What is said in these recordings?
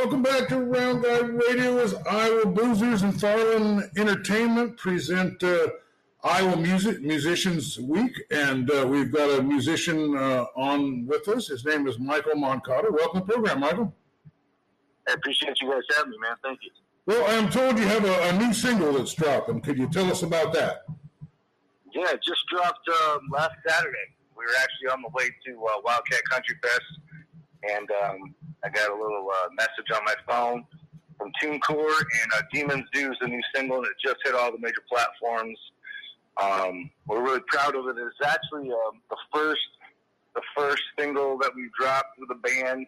Welcome back to Round Guy Radio as Iowa Boozers and Farland Entertainment present uh, Iowa Music Musicians Week, and uh, we've got a musician uh, on with us. His name is Michael Moncada. Welcome to the program, Michael. I appreciate you guys having me, man. Thank you. Well, I'm told you have a, a new single that's dropping. Could you tell us about that? Yeah, it just dropped um, last Saturday. We were actually on the way to uh, Wildcat Country Fest, and um, I got a little uh, message on my phone from TuneCore, and uh, Demons Do is the new single, and it just hit all the major platforms. Um, we're really proud of it. It's actually um, the first the first single that we've dropped with the band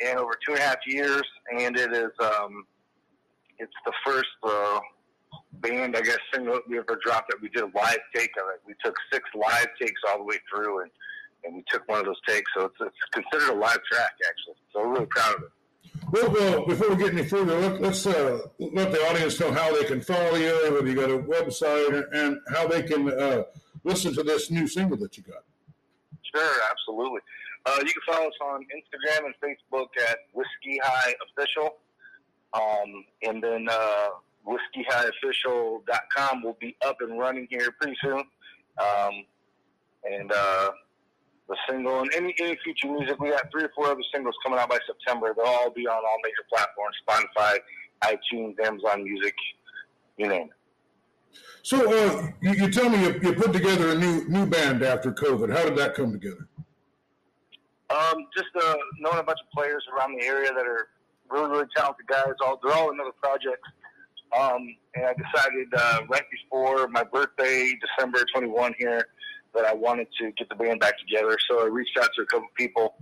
in over two and a half years, and it is um, it's the first uh, band I guess single we ever dropped that we did a live take of it. We took six live takes all the way through, and and we took one of those takes, so it's, it's considered a live track actually. So we're really proud of it. Well, well before we get any further, let, us uh, let the audience know how they can follow you, whether you got a website, and how they can uh, listen to this new single that you got. Sure, absolutely. Uh, you can follow us on Instagram and Facebook at Whiskey High Official. Um, and then uh, whiskeyhighofficial.com will be up and running here pretty soon. Um, and uh, the single and any, any future music, we got three or four other singles coming out by September. They'll all be on all major platforms Spotify, iTunes, Amazon Music, you name it. So uh, you, you, tell me you, you, put together a new new band after COVID. How did that come together? Um, just uh, knowing a bunch of players around the area that are really really talented guys. All they're all in other projects. Um, and I decided uh, right before my birthday, December 21 here, that I wanted to get the band back together. So I reached out to a couple people,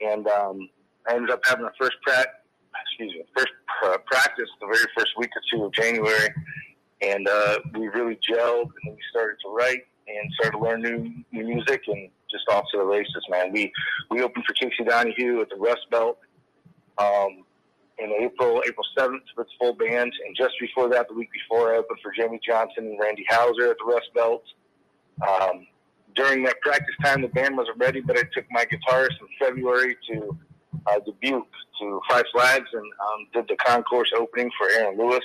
and um, I ended up having a first pra- excuse me, first practice the very first week or two of January, and uh, we really gelled, and then we started to write and started to learn new new music, and just off to the races, man. We we opened for Casey Donahew at the Rust Belt. Um, in April, April 7th with full band. And just before that, the week before, I opened for Jamey Johnson and Randy Houser at the Rust Belt. Um, during that practice time, the band wasn't ready, but I took my guitarist in February to uh, Dubuque to Five Flags and um, did the concourse opening for Aaron Lewis.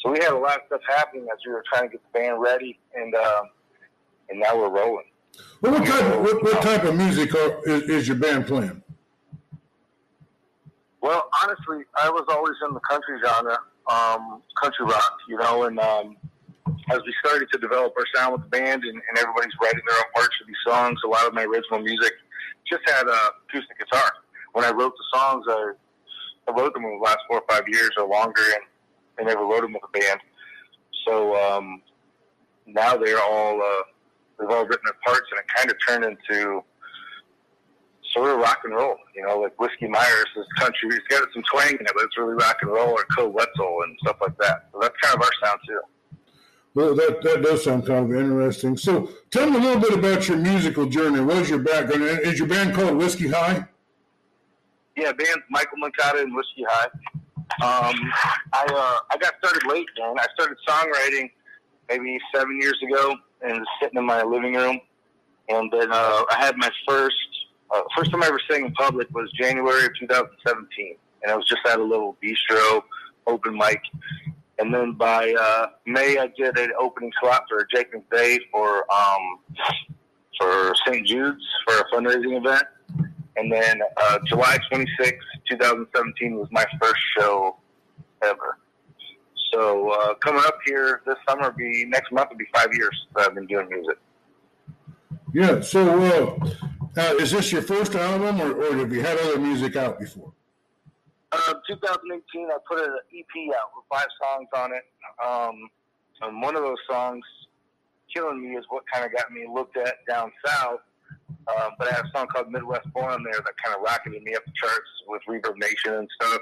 So we had a lot of stuff happening as we were trying to get the band ready, and uh, and now we're rolling. Well, what type of, what, what type of music are, is, is your band playing? Well, honestly, I was always in the country genre, um, country rock, you know, and um, as we started to develop our sound with the band and, and everybody's writing their own parts for these songs, a lot of my original music just had uh, acoustic guitar. When I wrote the songs, I, I wrote them in the last four or five years or longer, and I never wrote them with a band. So um, now they're all uh, they've all written their parts, and it kind of turned into sort of rock and roll. You know, like Whiskey Myers is country. It's got some twang in it, but it's really rock and roll, or Koe Wetzel and stuff like that. So that's kind of our sound too. Well, that, that does sound kind of interesting. So, tell me a little bit about your musical journey. What is your background? Is your band called Whiskey High? Yeah, band's Michael Moncada and Whiskey High. Um, I uh, I got started late, man. I started songwriting maybe seven years ago, and sitting in my living room, and then uh, I had my first uh, first time I ever sang in public was January of 2017, and I was just at a little bistro open mic, and then by uh, May, I did an opening slot for Jake McVeigh for um, for St. Jude's for a fundraising event. And then uh, July 26, 2017 was my first show ever. So uh, coming up here this summer, be next month will be five years that I've been doing music. Yeah. So uh, uh is this your first album, or, or have you had other music out before? Uh, 2018, I put an EP out with five songs on it. Um, and one of those songs, "Killing Me," is what kind of got me looked at down south. Uh, but I have a song called Midwest Born there that kind of rocketed me up the charts with Reverb Nation and stuff.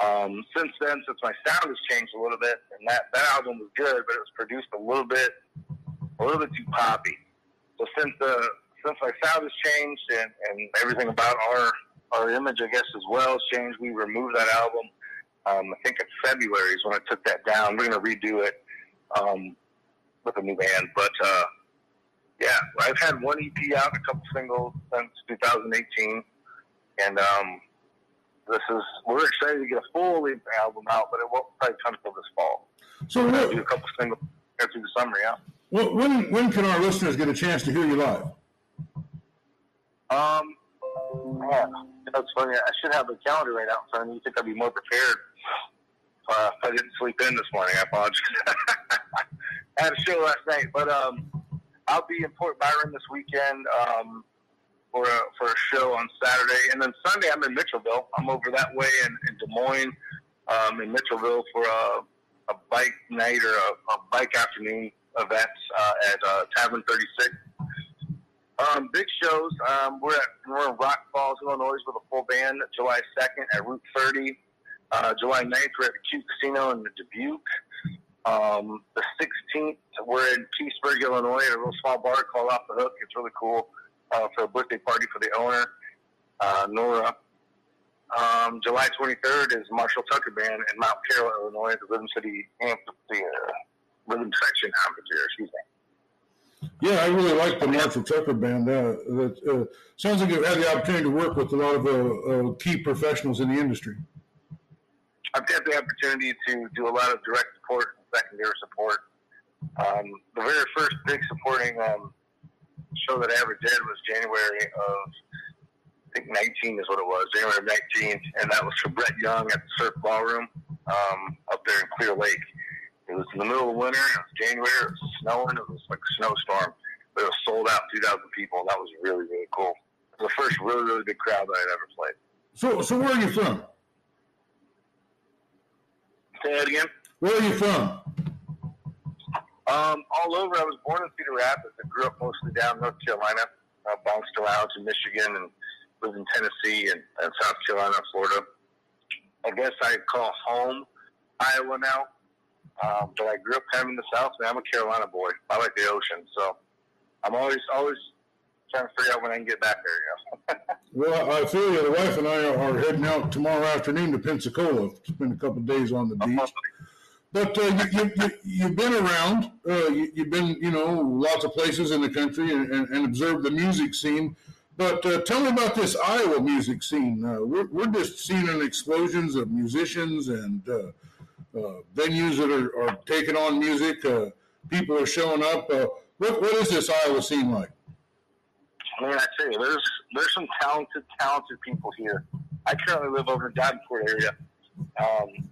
Um, since then, since my sound has changed a little bit, and that, that album was good, but it was produced a little bit, a little bit too poppy. So since the uh, since my sound has changed and, and everything about our our image, I guess, as well changed. We removed that album. Um, I think in February is when I took that down. We're going to redo it um, with a new band. But uh, yeah, I've had one EP out, a couple singles since 2018, and um, this is we're excited to get a full album out, but it won't probably come till this fall. So We'll do a couple singles through the summer, yeah. what, when when can our listeners get a chance to hear you live? Um, man, that's funny. I should have a calendar right out in front of me. You think I'd be more prepared uh, I didn't sleep in this morning? I apologize. I had a show last night, but um, I'll be in Port Byron this weekend um, for a, for a show on Saturday, and then Sunday I'm in Mitchellville. I'm over that way in, in Des Moines, um, in Mitchellville for a, a bike night or a, a bike afternoon event uh, at uh, Tavern 36. Um, big shows. Um, we're at we're in Rock Falls, Illinois, with a full band. July second at Route 30. Uh, July 9th, we're at the Q Casino in Dubuque. Um, the 16th, we're in Peaceburg, Illinois, at a real small bar called Off the Hook. It's really cool uh, for a birthday party for the owner, uh, Nora. Um, July 23rd is Marshall Tucker Band in Mount Carroll, Illinois, at the Rhythm City Amphitheater, Rhythm Section Amphitheater, excuse me. Yeah, I really like the Marshall Tucker Band. Uh, that uh, sounds like you've had the opportunity to work with a lot of uh, uh, key professionals in the industry. I've had the opportunity to do a lot of direct support and secondary support. Um, the very first big supporting um, show that I ever did was January of, I think 19 is what it was, January of 19, and that was for Brett Young at the Surf Ballroom um, up there in Clear Lake. It was in the middle of winter, it was January, it was snowing, it was like a snowstorm, but it was sold out, 2,000 people, and that was really, really cool. It was the first really, really big crowd that I'd ever played. So, so where are you from? Say that again? Where are you from? Um, all over. I was born in Cedar Rapids. I grew up mostly down North Carolina. I bounced around to Michigan and lived in Tennessee and, and South Carolina, Florida. I guess I call home Iowa now. Um, but I grew up kind of in the South. Man, I'm a Carolina boy. I like the ocean, so I'm always always trying to figure out when I can get back there. You know? Well, I feel you. The wife and I are heading out tomorrow afternoon to Pensacola to spend a couple of days on the beach. But uh, you, you, you, you've been around. Uh, you, you've been, you know, lots of places in the country and, and, and observed the music scene. But uh, tell me about this Iowa music scene. Uh, we're, we're just seeing an explosions of musicians and uh, venues that are, are taking on music. Uh, people are showing up. Uh, what, what is this Iowa scene like? Man, I tell you, there's there's some talented, talented people here. I currently live over in Davenport area. Um,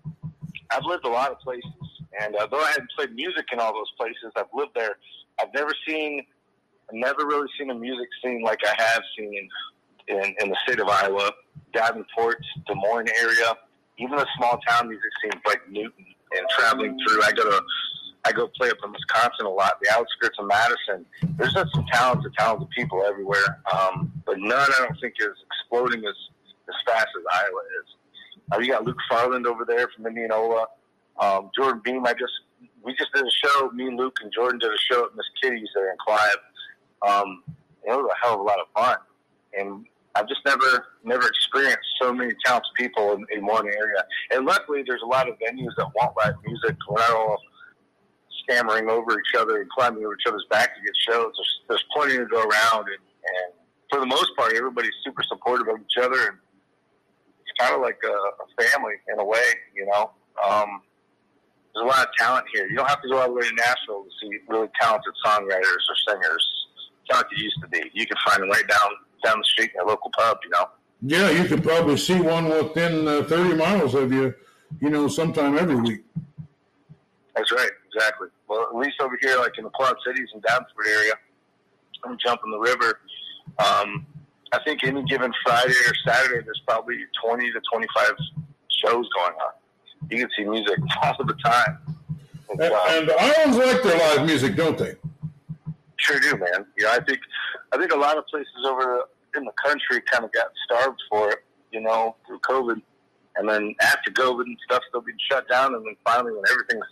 I've lived a lot of places, and uh, though I haven't played music in all those places, I've lived there. I've never seen, I've never really seen a music scene like I have seen in, in, in the state of Iowa, Davenport, Des Moines area, even the small town music scenes like Newton. And traveling through, I go to, I go play up in Wisconsin a lot, the outskirts of Madison. There's just some talented, talented people everywhere, um, but none I don't think is exploding as as fast as Iowa is. Uh, you got Luke Farland over there from Indianola. Um, Jordan Beam, I just we just did a show. Me Luke and Jordan did a show at Miss Kitty's there in Clive. Um, it was a hell of a lot of fun, and I've just never never experienced so many talented people in, in one area. And luckily, there's a lot of venues that want live music. We're not all stammering over each other and climbing over each other's back to get shows. There's, there's plenty to go around, and, and for the most part, everybody's super supportive of each other, and it's kind of like a, a family in a way, you know. Um, there's a lot of talent here. You don't have to go all the way to Nashville to see really talented songwriters or singers. It's not like it used to be. You can find them right down down the street in a local pub, you know. Yeah, you could probably see one within uh, 30 miles of you, you know, sometime every week. That's right, exactly. Well, at least over here, like in the Quad Cities and Davenport area, I'm jumping the river. Um, I think any given Friday or Saturday, there's probably 20 to 25 shows going on. You can see music all of the time. And, uh, and Iowans like their live music, don't they? Sure do, man. You know, I think I think a lot of places over in the country kind of got starved for it, you know, through COVID, and then after COVID and stuff still being shut down, and then finally when everything's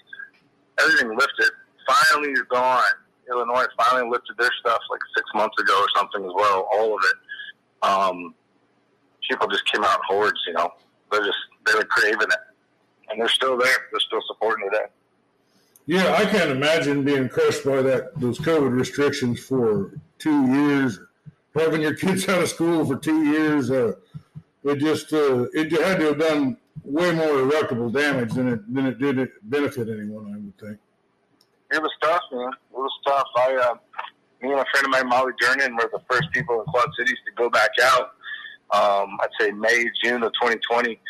everything lifted, finally you're gone. Illinois finally lifted their stuff like six months ago or something as well, all of it. Um, people just came out in hordes, you know. They're just they were craving it, and they're still there. They're still supporting it. Yeah, I can't imagine being crushed by that those COVID restrictions for two years, having your kids out of school for two years. Uh, it just uh, it had to have done way more irreparable damage than it than it did it benefit anyone. I would think. It was tough, man. It was tough. I, uh, me and a friend of mine, Molly Jernan, were the first people in Quad Cities to go back out. Um, I'd say May, June of 2020,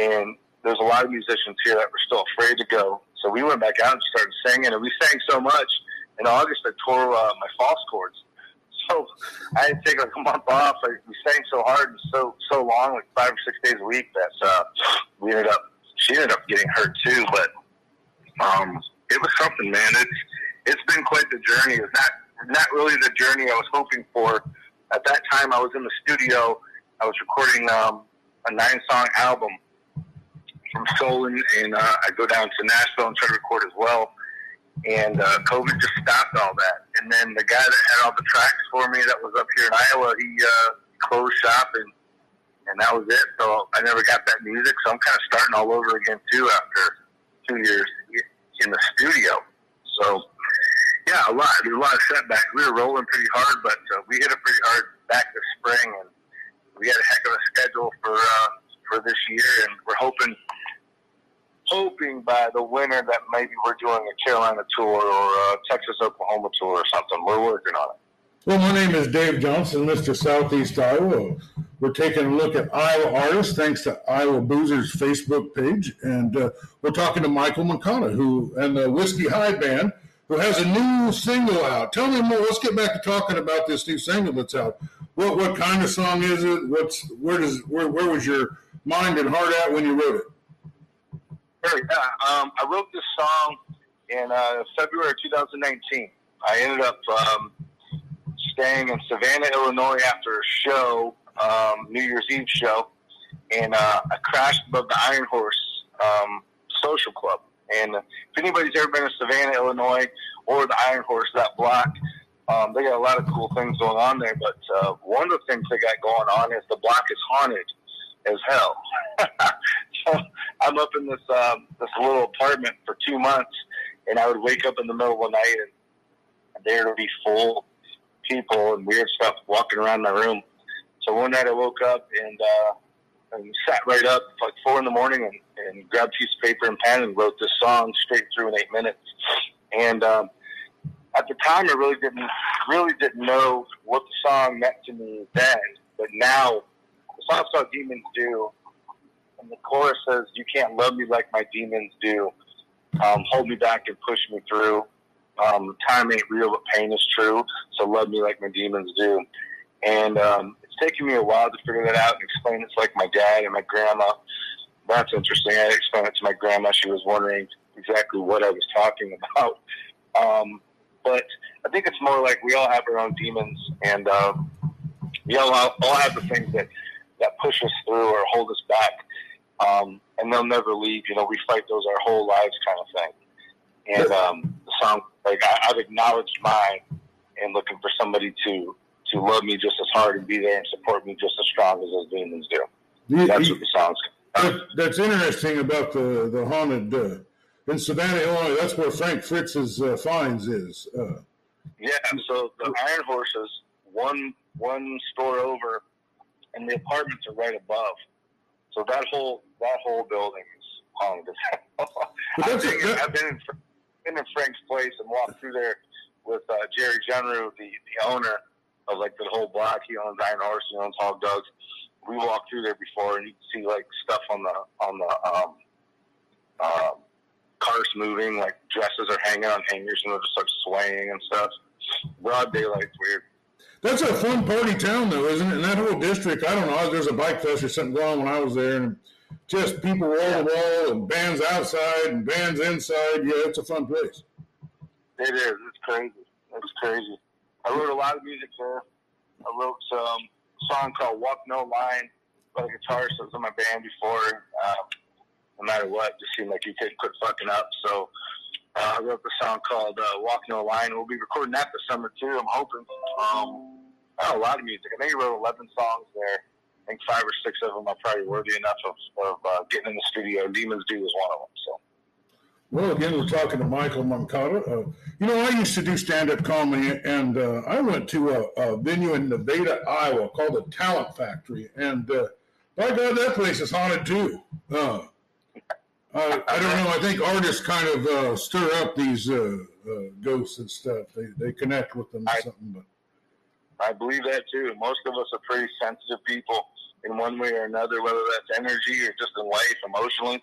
and there's a lot of musicians here that were still afraid to go. So we went back out and started singing, and we sang so much. In August, I tore uh, my false cords so I had to take like a month off. We sang so hard and so so long, like five or six days a week, that uh, we ended up. She ended up getting hurt too, but um, it was something, man. It's it's been quite the journey. It's not not really the journey I was hoping for. At that time, I was in the studio. I was recording um, a nine song album from Solon, and uh, I go down to Nashville and try to record as well and uh, COVID just stopped all that. And then the guy that had all the tracks for me that was up here in Iowa, he uh, closed shop, and and that was it. So I never got that music. So I'm kind of starting all over again too after two years in the studio. So yeah, a lot. There's a lot of setbacks. We were rolling pretty hard, but uh, we hit it pretty hard back this spring, and we had a heck of a schedule for uh, for this year, and we're hoping hoping by the winter that maybe we're doing a Carolina tour or a Texas Oklahoma tour or something. We're working on it. Well, my name is Dave Johnson, Mr. Southeast Iowa. We're taking a look at Iowa artists thanks to Iowa Boozers Facebook page, and uh, we're talking to Michael Moncada, who and the Whiskey High Band, who has a new single out. Tell me more. Let's get back to talking about this new single that's out. What what kind of song is it? What's where does where where was your mind and heart at when you wrote it? Yeah. Um, I wrote this song in uh, February 2019. I ended up um, staying in Savannah, Illinois after a show, um, New Year's Eve show, and uh, I crashed above the Iron Horse um, Social Club. And if anybody's ever been to Savannah, Illinois, or the Iron Horse, that block, um, they got a lot of cool things going on there. But uh, one of the things they got going on is the block is haunted as hell. so I'm up in this um, this little apartment for two months, and I would wake up in the middle of the night and there would be full people and weird stuff walking around my room. So one night I woke up and uh, and sat right up like four in the morning and, and grabbed a piece of paper and pen and wrote this song straight through in eight minutes. And um, at the time, I really didn't really didn't know what the song meant to me then, but now the song's called "Demons Do," and the chorus says, "You can't love me like my demons do. Um, hold me back and push me through. Um, time ain't real, but pain is true. So love me like my demons do." And um, it's taken me a while to figure that out and explain it to like my dad and my grandma. That's interesting. I explained it to my grandma. She was wondering exactly what I was talking about. Um, but I think it's more like we all have our own demons, and uh, we all all have the things that that push us through or hold us back um, and they'll never leave. You know, we fight those our whole lives, kind of thing. And um, the song, like I, I've acknowledged mine, and looking for somebody to to love me just as hard and be there and support me just as strong as those demons do. You, that's what the song's. That, that's interesting about the the haunted uh, in Savannah, Illinois. That's where Frank Fritz's uh, finds is. Uh, yeah, so the Iron Horses, one one store over, and the apartments are right above. So that whole that whole building is haunted. I've, been, I've been in, been in Frank's place and walked through there with uh, Jerry Genru, the, the owner of like the whole block. He owns Iron Horse, he owns Hog Dogs. We walked through there before, and you can see like stuff on the on the um, um, cars moving, like dresses are hanging on hangers, and they're just like swaying and stuff. Broad daylight's weird. That's a fun party town, though, isn't it? In that whole district, I don't know. There's a bike fest or something going on when I was there, and just people wall to wall, and bands outside and bands inside. Yeah, it's a fun place. It is. It's crazy. It's crazy. I wrote a lot of music there. I wrote some a song called "Walk No Line" by a guitarist that was in my band before. Um, no matter what, just seemed like you couldn't quit fucking up. So uh, I wrote the song called uh, "Walk No Line." We'll be recording that this summer too. I'm hoping. Um, a lot of music. I think he wrote 11 songs there. I think five or six of them are probably worthy enough of, of uh, getting in the studio. Demons Do is one of them. So. Well, again, we're talking to Michael Moncada. Uh, you know, I used to do stand-up comedy, and uh, I went to a, a, venue in Nevada, Iowa, called the Talent Factory, and uh, By God, that place is haunted too. Uh, I, I don't know. I think artists kind of uh, stir up these uh, uh, ghosts and stuff. They they connect with them or I- something. But I believe that too. Most of us are pretty sensitive people in one way or another, whether that's energy or just in life, emotionally.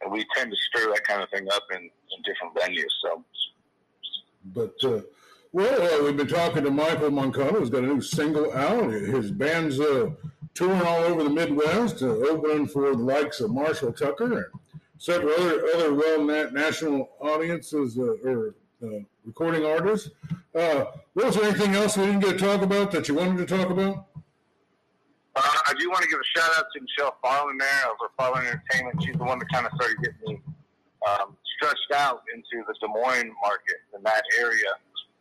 And we tend to stir that kind of thing up in, in different venues. So, but uh, well, uh, we've been talking to Michael Moncada. Who's got a new single out. His band's uh, touring all over the Midwest, uh, opening for the likes of Marshall Tucker and several other other well na- national audiences uh, or uh, recording artists. Uh, was there anything else we didn't get to talk about that you wanted to talk about? uh, I do want to give a shout out to Michelle Farland there over Farland Entertainment. She's the one that kind of started getting me um, stretched out into the Des Moines market in that area.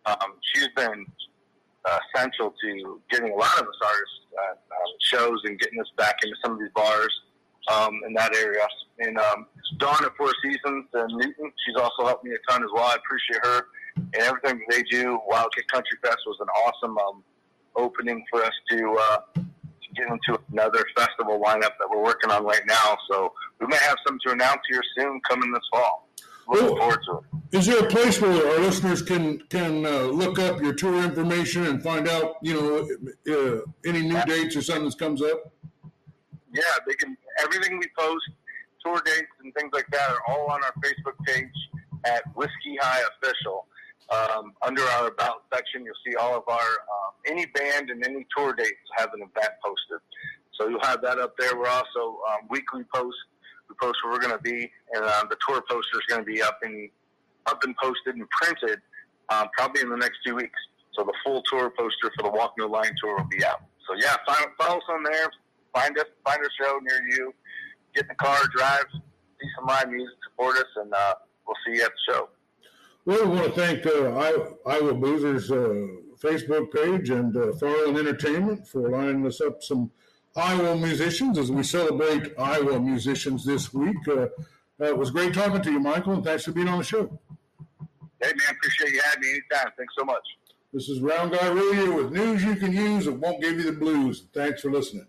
Um, she's been uh, essential to getting a lot of us artists at um, shows and getting us back into some of these bars um, in that area. And um, Dawn at Four Seasons and Newton, she's also helped me a ton as well. I appreciate her and everything that they do. Wildcat Country Fest was an awesome um, opening for us to, uh, to get into another festival lineup that we're working on right now. So we may have some to announce here soon coming this fall. Looking Cool. forward to it. Is there a place where our listeners can can uh, look up your tour information and find out, you know, uh, any new dates or something that comes up? Yeah, they can. Everything we post, tour dates and things like that, are all on our Facebook page at Whiskey High Official. Um, under our about section, you'll see all of our um, any band and any tour dates have an event posted. So you'll have that up there. We're also um, weekly post. We post where we're going to be, and um, the tour poster is going to be up and up and posted and printed um, probably in the next two weeks. So the full tour poster for the Walk No Line tour will be out. So yeah, follow, follow us on there. Find us, find a show near you. Get in the car, drive, see some live music, support us, and uh, we'll see you at the show. Well, we want to thank uh, Iowa Boozers uh, Facebook page and uh, Farland Entertainment for lining us up some Iowa musicians as we celebrate Iowa musicians this week. Uh, uh, it was great talking to you, Michael, and thanks for being on the show. Hey man, appreciate you having me anytime. Thanks so much. This is Round Guy Radio with news you can use that won't give you the blues. Thanks for listening.